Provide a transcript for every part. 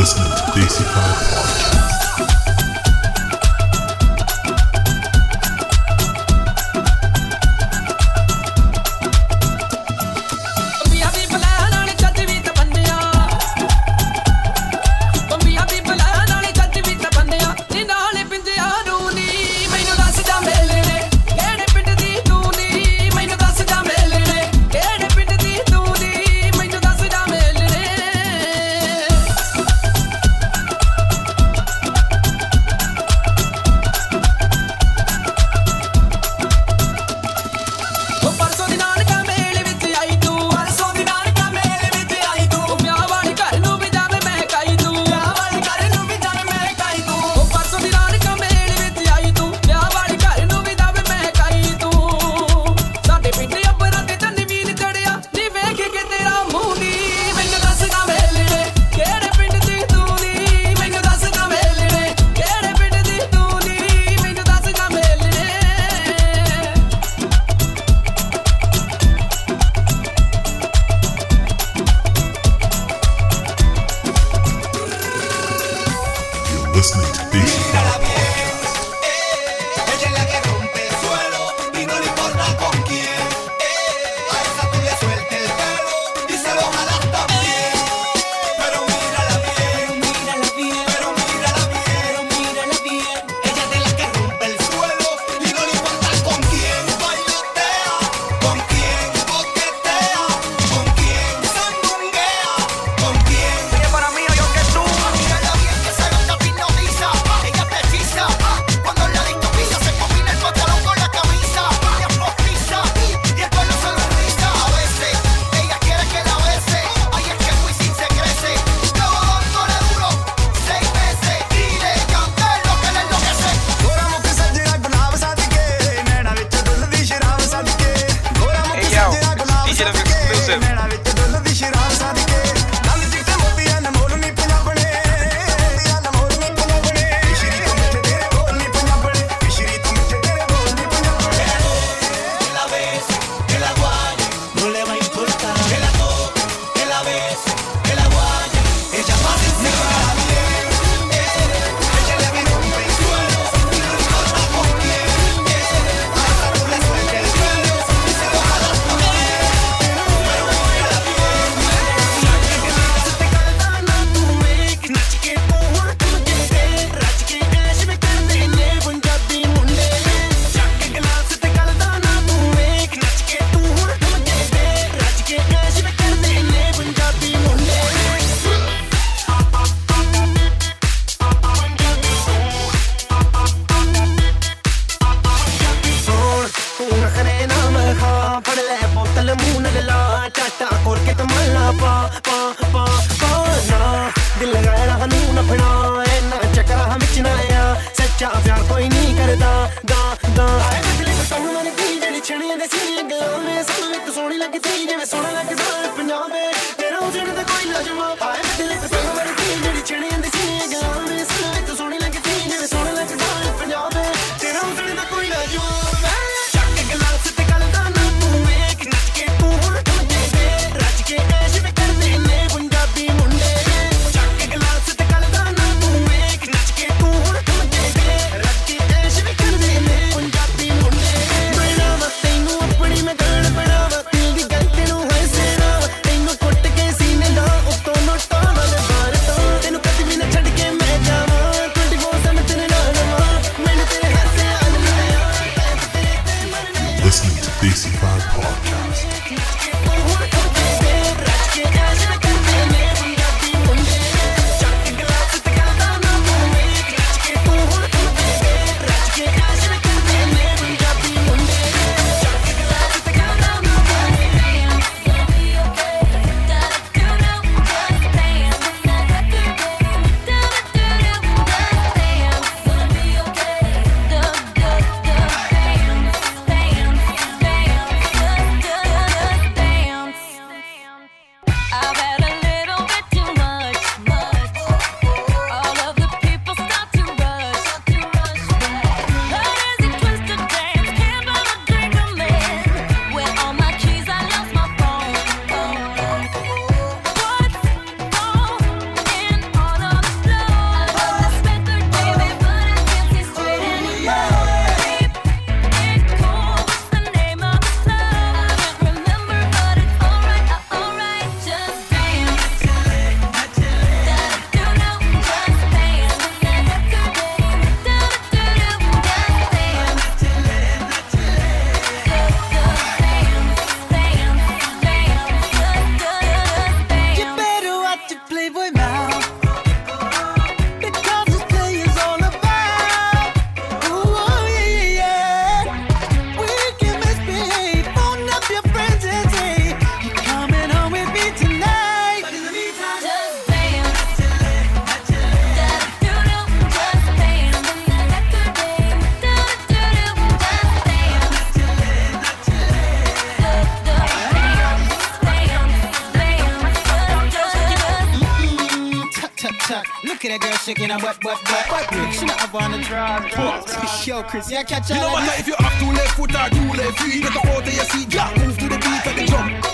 listening to Desi Fire Podcast. chick in a butt, butt, butt, butt. She not have on the draw, Chris, yeah, catch her. You know what? if you have two left foot or two left feet, Get the out of your seat, yeah. Move to the beat of the jump.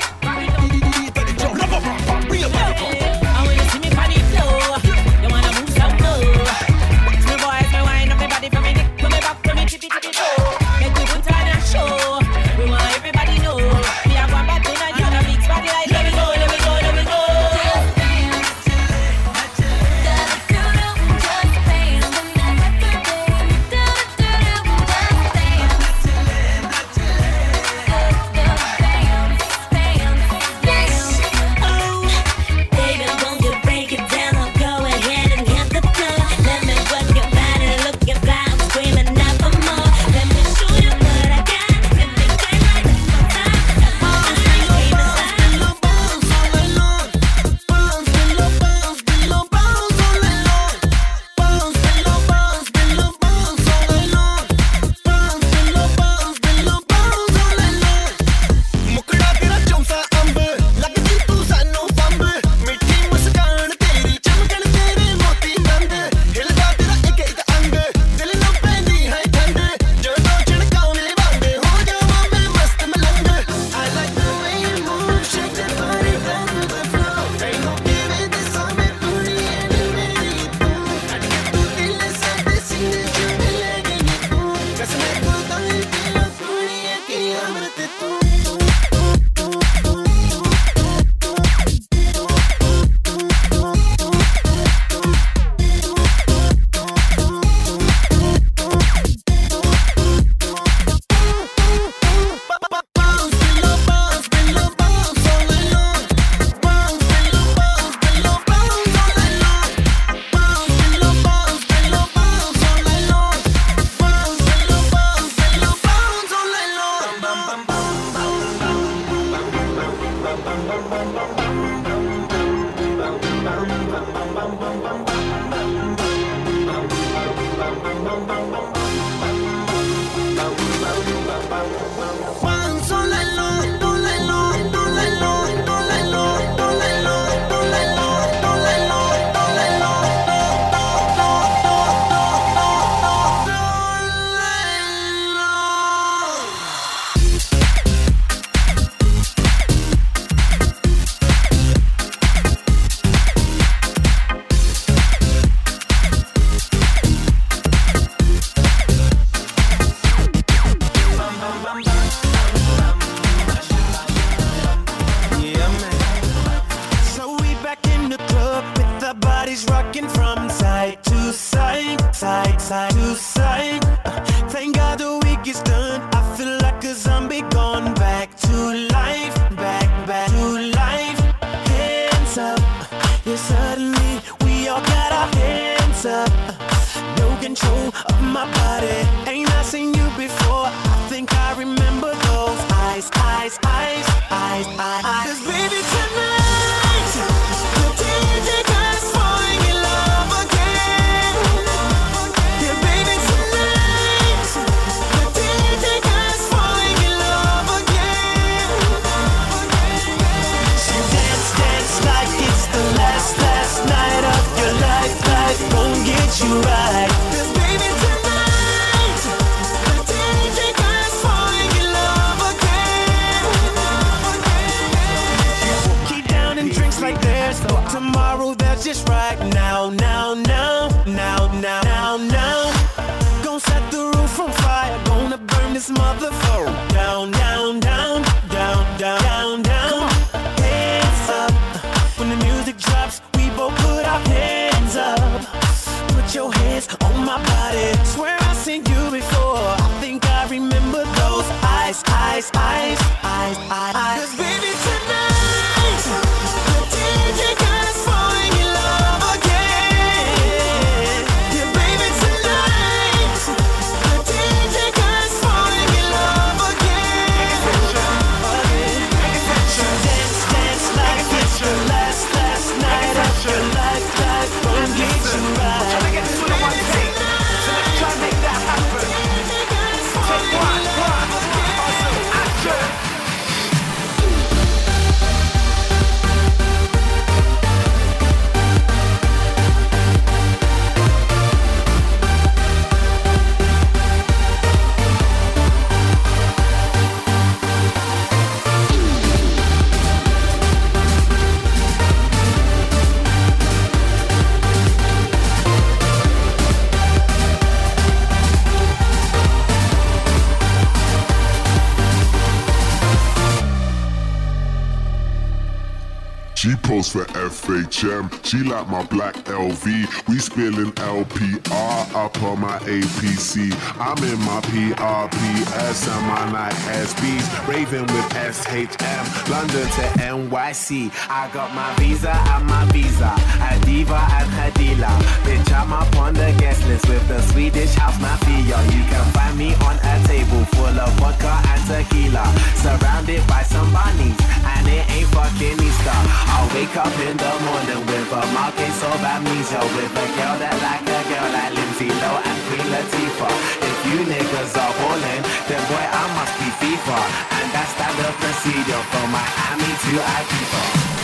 FHM. She like my black LV. We spilling LPR, up on my APC. I'm in my PRPS, and my Nike SBs. Raving with SHM, London to NYC. I got my visa and my visa, Adiva and Hadila. Bitch, I'm up on the guest list with the Swedish house mafia. You can find me on a table full of vodka and tequila. Surrounded by some bunnies, and it ain't fucking Easter. I'll wake up in the morning with a market of amnesia with a girl that like a girl like Lindsay Low and Queen Latifah. If you niggas are ballin', then boy I must be FIFA, and that's standard procedure from Miami to Ibiza.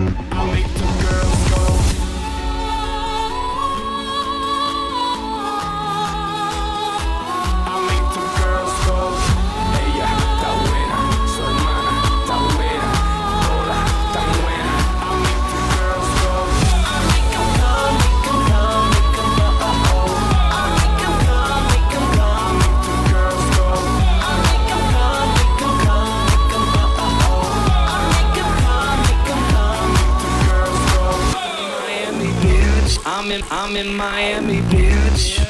I'll make I'm in Miami, bitch.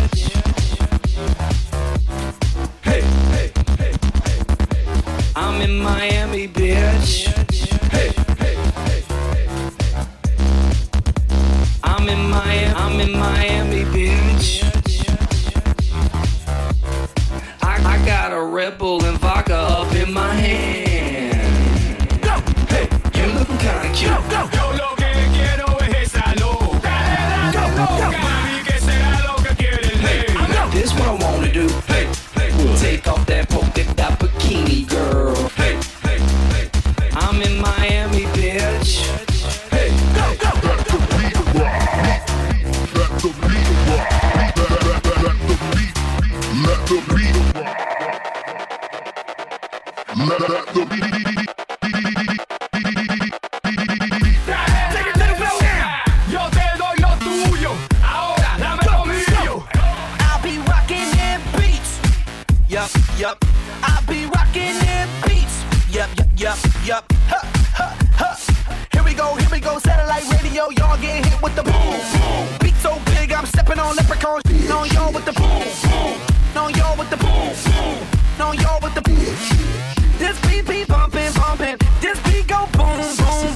waiting on y'all with the bitch. This beat be bumping, bumping. This beat go boom, boom.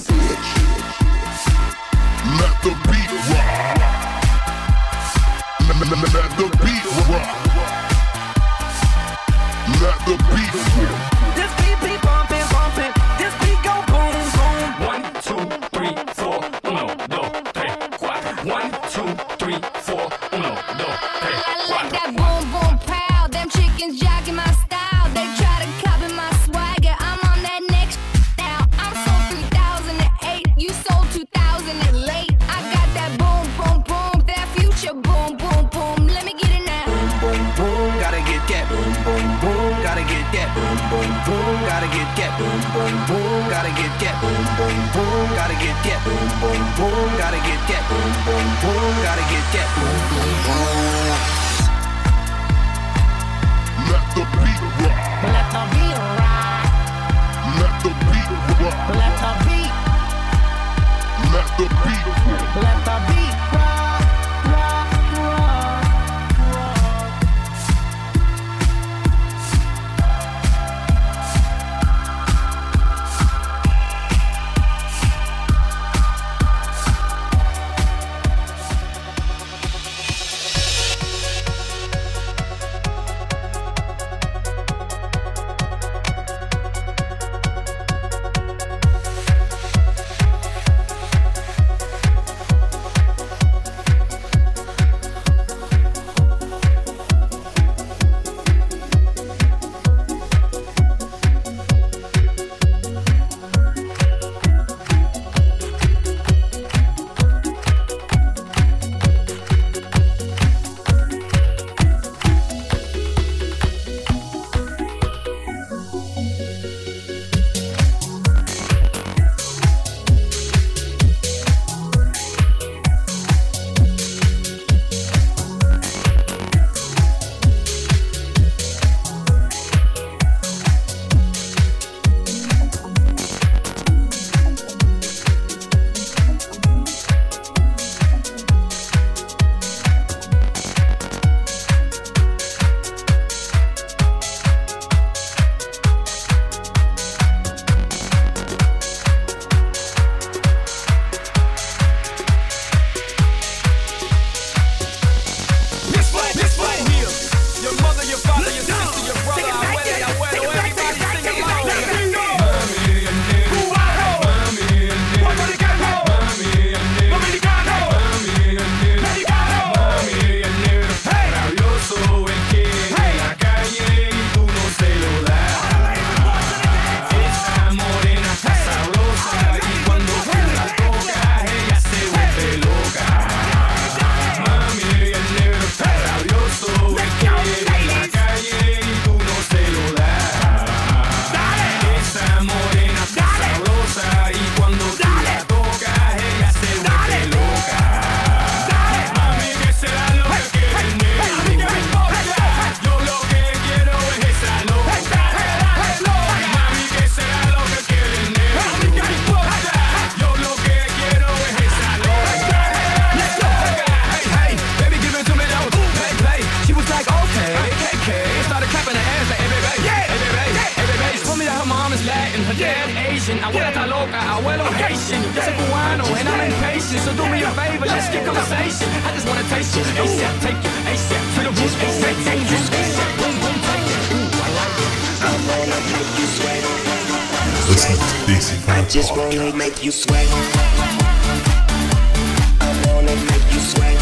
Let the beat rock. Let, let, let, let the beat rock. Let the beat rock. Let the beat. Let the beat. Conversation. I just wanna taste you, ASAP, take you, ASAP to the roof, ASAP, take you, ASAP, boom, boom, take it. Ooh, I like it. I wanna make you sweat. Listen to DC I just wanna make you sweat. I wanna make you sweat.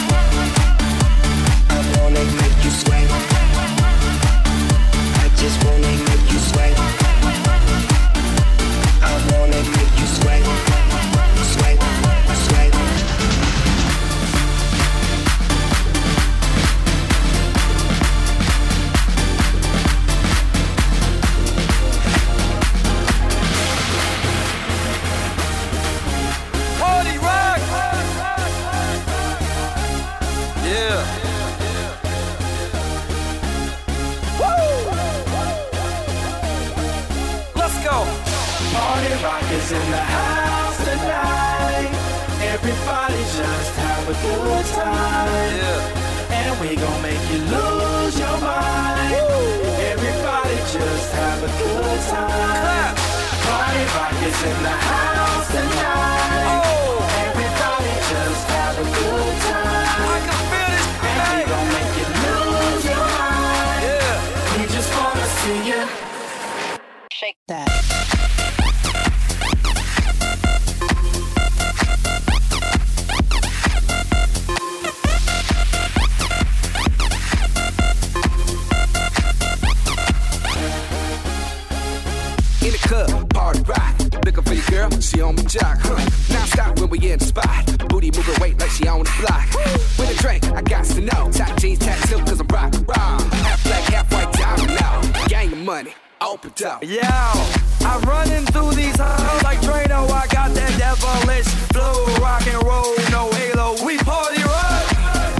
Money, open up. Yeah, I'm running through these halls like Drano. I got that devilish flow, rock and roll, no halo. We party rock.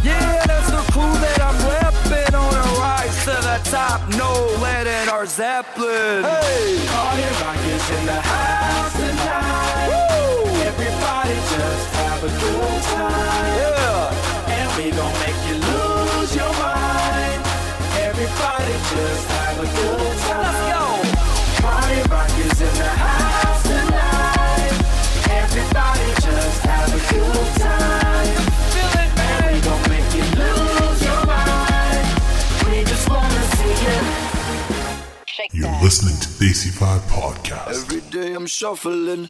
Yeah, that's the crew that I'm repping on a rise to the top. No lead in our Zeppelin. Hey, Party rock is in the house tonight. Everybody just have a good time. yeah. And we gon' make you lose your mind. Everybody just have a good time. Let's go. Party rock is in the house tonight. Everybody just have a good time. Feel it, And we gon' make you lose your mind. We just wanna see you. Shake You're that. listening to the AC5 Podcast. Every day I'm shuffling. Shuffling,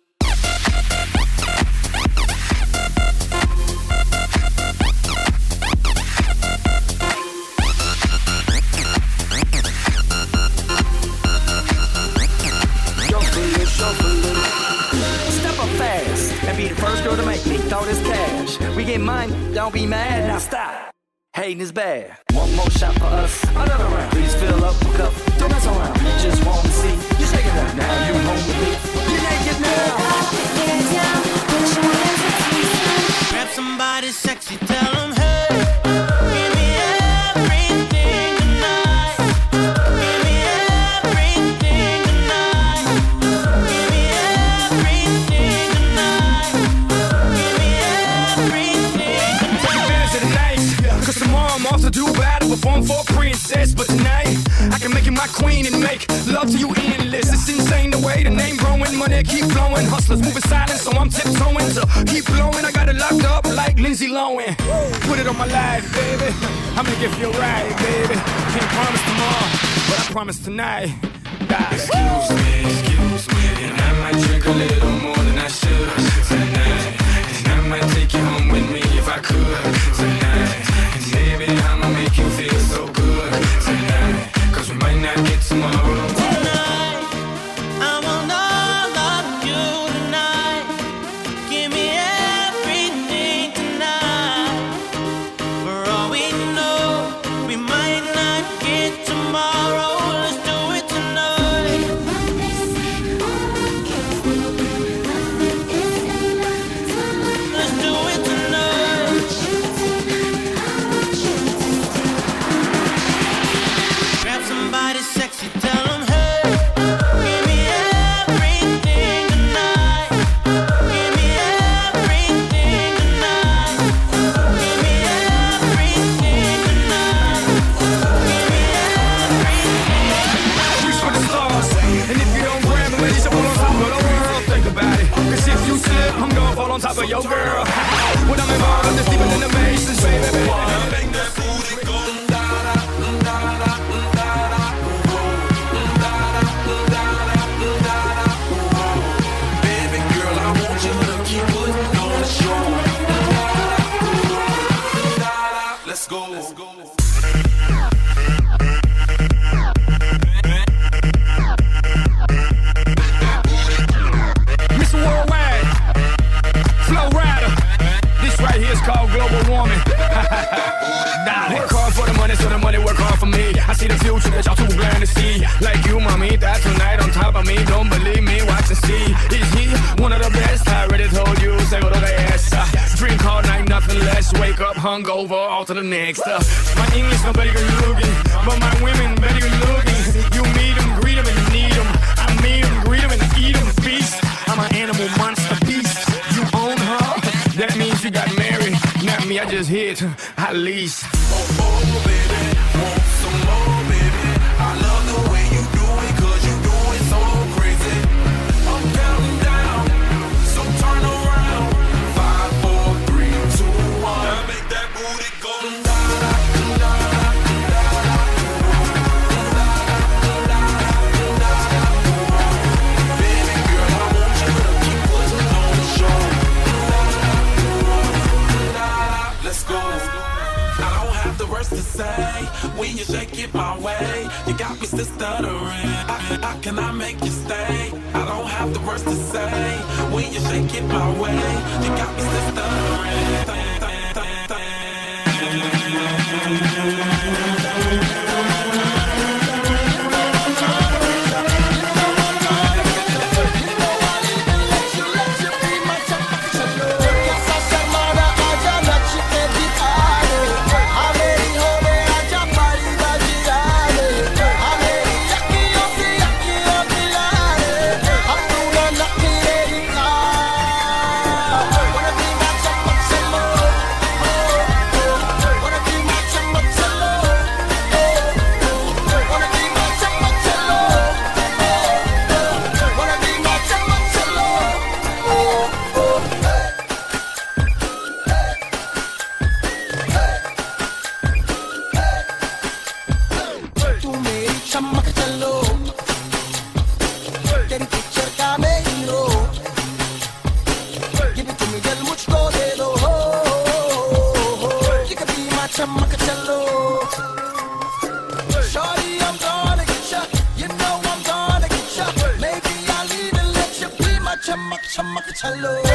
girl to make me throw this cash. We get mine, don't be mad, now stop. Hating is bad. One more shot for us, another round. Please fill up a cup, don't mess around. We just want to see you shake it up. Now you home with me, you naked now. Grab somebody sexy, tell them, hey, keep flowing. Hustlers moving silent, so I'm tiptoeing to keep blowing. I got it locked up like Lindsay Lohan. Put it on my life, baby. I'm gonna give you a ride, baby. Can't promise tomorrow, but I promise tonight. Excuse me, excuse me, and I might drink a little more than I should tonight. And I might take you home with me if I could tonight. Chalo.